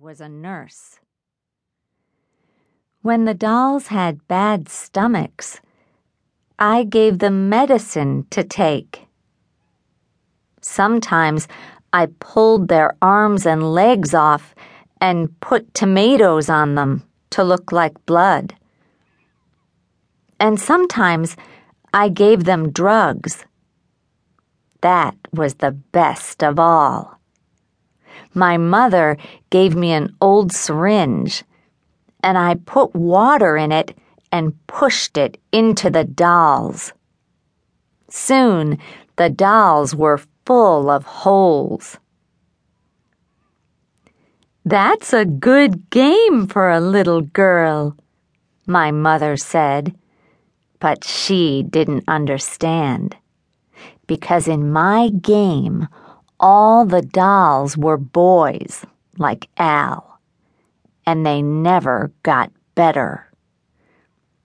was a nurse. When the dolls had bad stomachs, I gave them medicine to take. Sometimes I pulled their arms and legs off and put tomatoes on them to look like blood. And sometimes I gave them drugs. That was the best of all. My mother gave me an old syringe, and I put water in it and pushed it into the dolls. Soon the dolls were full of holes. That's a good game for a little girl, my mother said. But she didn't understand. Because in my game, all the dolls were boys, like Al, and they never got better.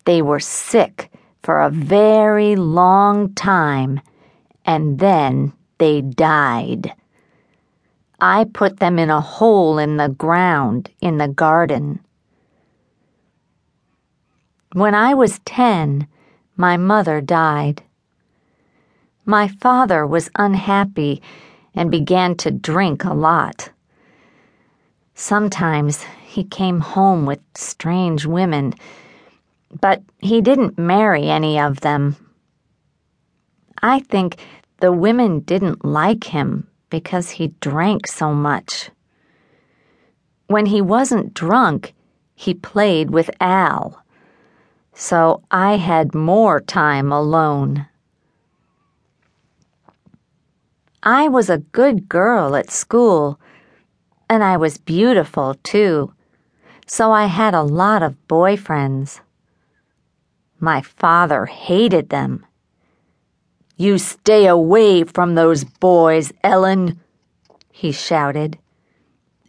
They were sick for a very long time, and then they died. I put them in a hole in the ground in the garden. When I was ten, my mother died. My father was unhappy and began to drink a lot. Sometimes he came home with strange women, but he didn't marry any of them. I think the women didn't like him because he drank so much. When he wasn't drunk, he played with Al. So I had more time alone. I was a good girl at school, and I was beautiful too, so I had a lot of boyfriends. My father hated them. You stay away from those boys, Ellen, he shouted.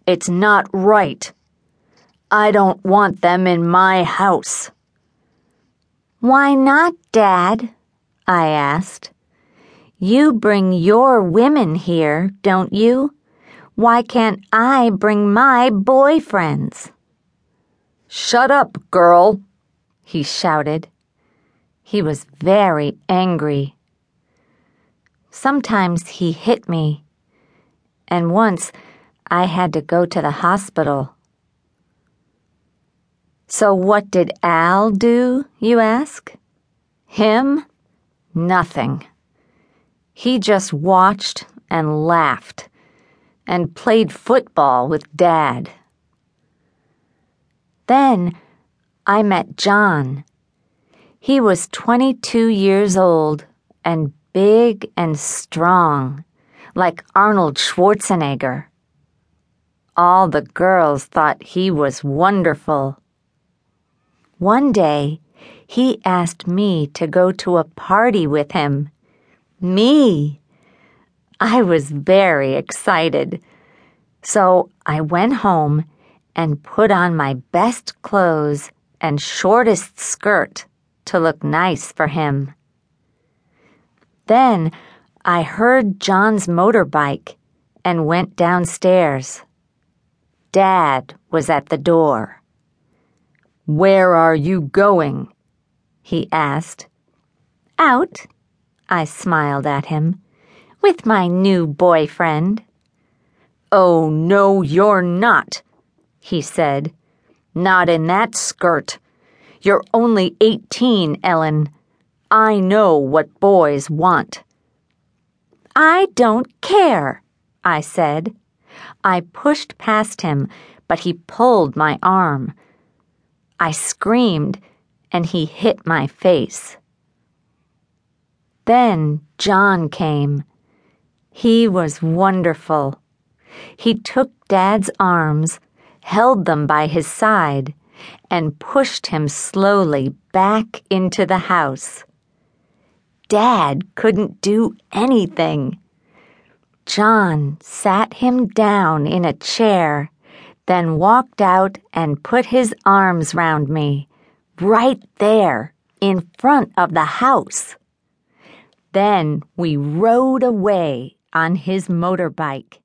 It's not right. I don't want them in my house. Why not, Dad? I asked. You bring your women here, don't you? Why can't I bring my boyfriends? Shut up, girl, he shouted. He was very angry. Sometimes he hit me, and once I had to go to the hospital. So, what did Al do, you ask? Him? Nothing. He just watched and laughed and played football with Dad. Then I met John. He was 22 years old and big and strong, like Arnold Schwarzenegger. All the girls thought he was wonderful. One day, he asked me to go to a party with him. Me! I was very excited. So I went home and put on my best clothes and shortest skirt to look nice for him. Then I heard John's motorbike and went downstairs. Dad was at the door. Where are you going? he asked. Out I smiled at him. With my new boyfriend. Oh, no, you're not, he said. Not in that skirt. You're only eighteen, Ellen. I know what boys want. I don't care, I said. I pushed past him, but he pulled my arm. I screamed, and he hit my face. Then John came. He was wonderful. He took Dad's arms, held them by his side, and pushed him slowly back into the house. Dad couldn't do anything. John sat him down in a chair, then walked out and put his arms round me, right there in front of the house. Then we rode away on his motorbike.